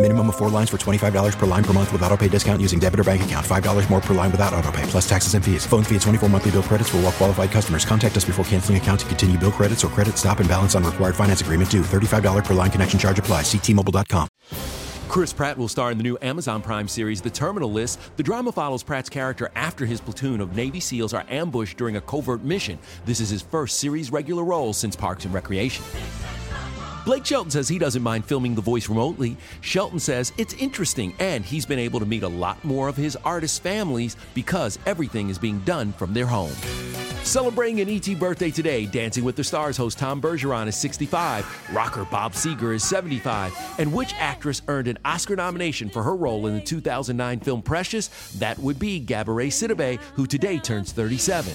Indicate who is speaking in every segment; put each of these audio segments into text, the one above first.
Speaker 1: Minimum of four lines for $25 per line per month with auto pay discount using debit or bank account. $5 more per line without auto pay, plus taxes and fees. Phone fee at 24 monthly bill credits for all well qualified customers. Contact us before canceling account to continue bill credits or credit stop and balance on required finance agreement due. $35 per line connection charge apply. Ctmobile.com.
Speaker 2: Chris Pratt will star in the new Amazon Prime series, The Terminal List. The drama follows Pratt's character after his platoon of Navy SEALs are ambushed during a covert mission. This is his first series regular role since Parks and Recreation. Blake Shelton says he doesn't mind filming the voice remotely. Shelton says it's interesting and he's been able to meet a lot more of his artist families because everything is being done from their home. Celebrating an ET birthday today, Dancing with the Stars host Tom Bergeron is 65, rocker Bob Seger is 75, and which actress earned an Oscar nomination for her role in the 2009 film Precious? That would be Gabourey Sidibe, who today turns 37.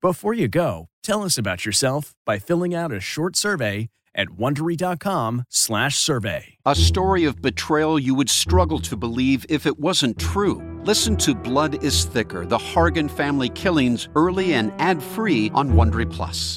Speaker 3: Before you go, tell us about yourself by filling out a short survey at wondery.com/survey.
Speaker 4: A story of betrayal you would struggle to believe if it wasn't true. Listen to Blood is Thicker: The Hargan Family Killings early and ad-free on Wondery Plus.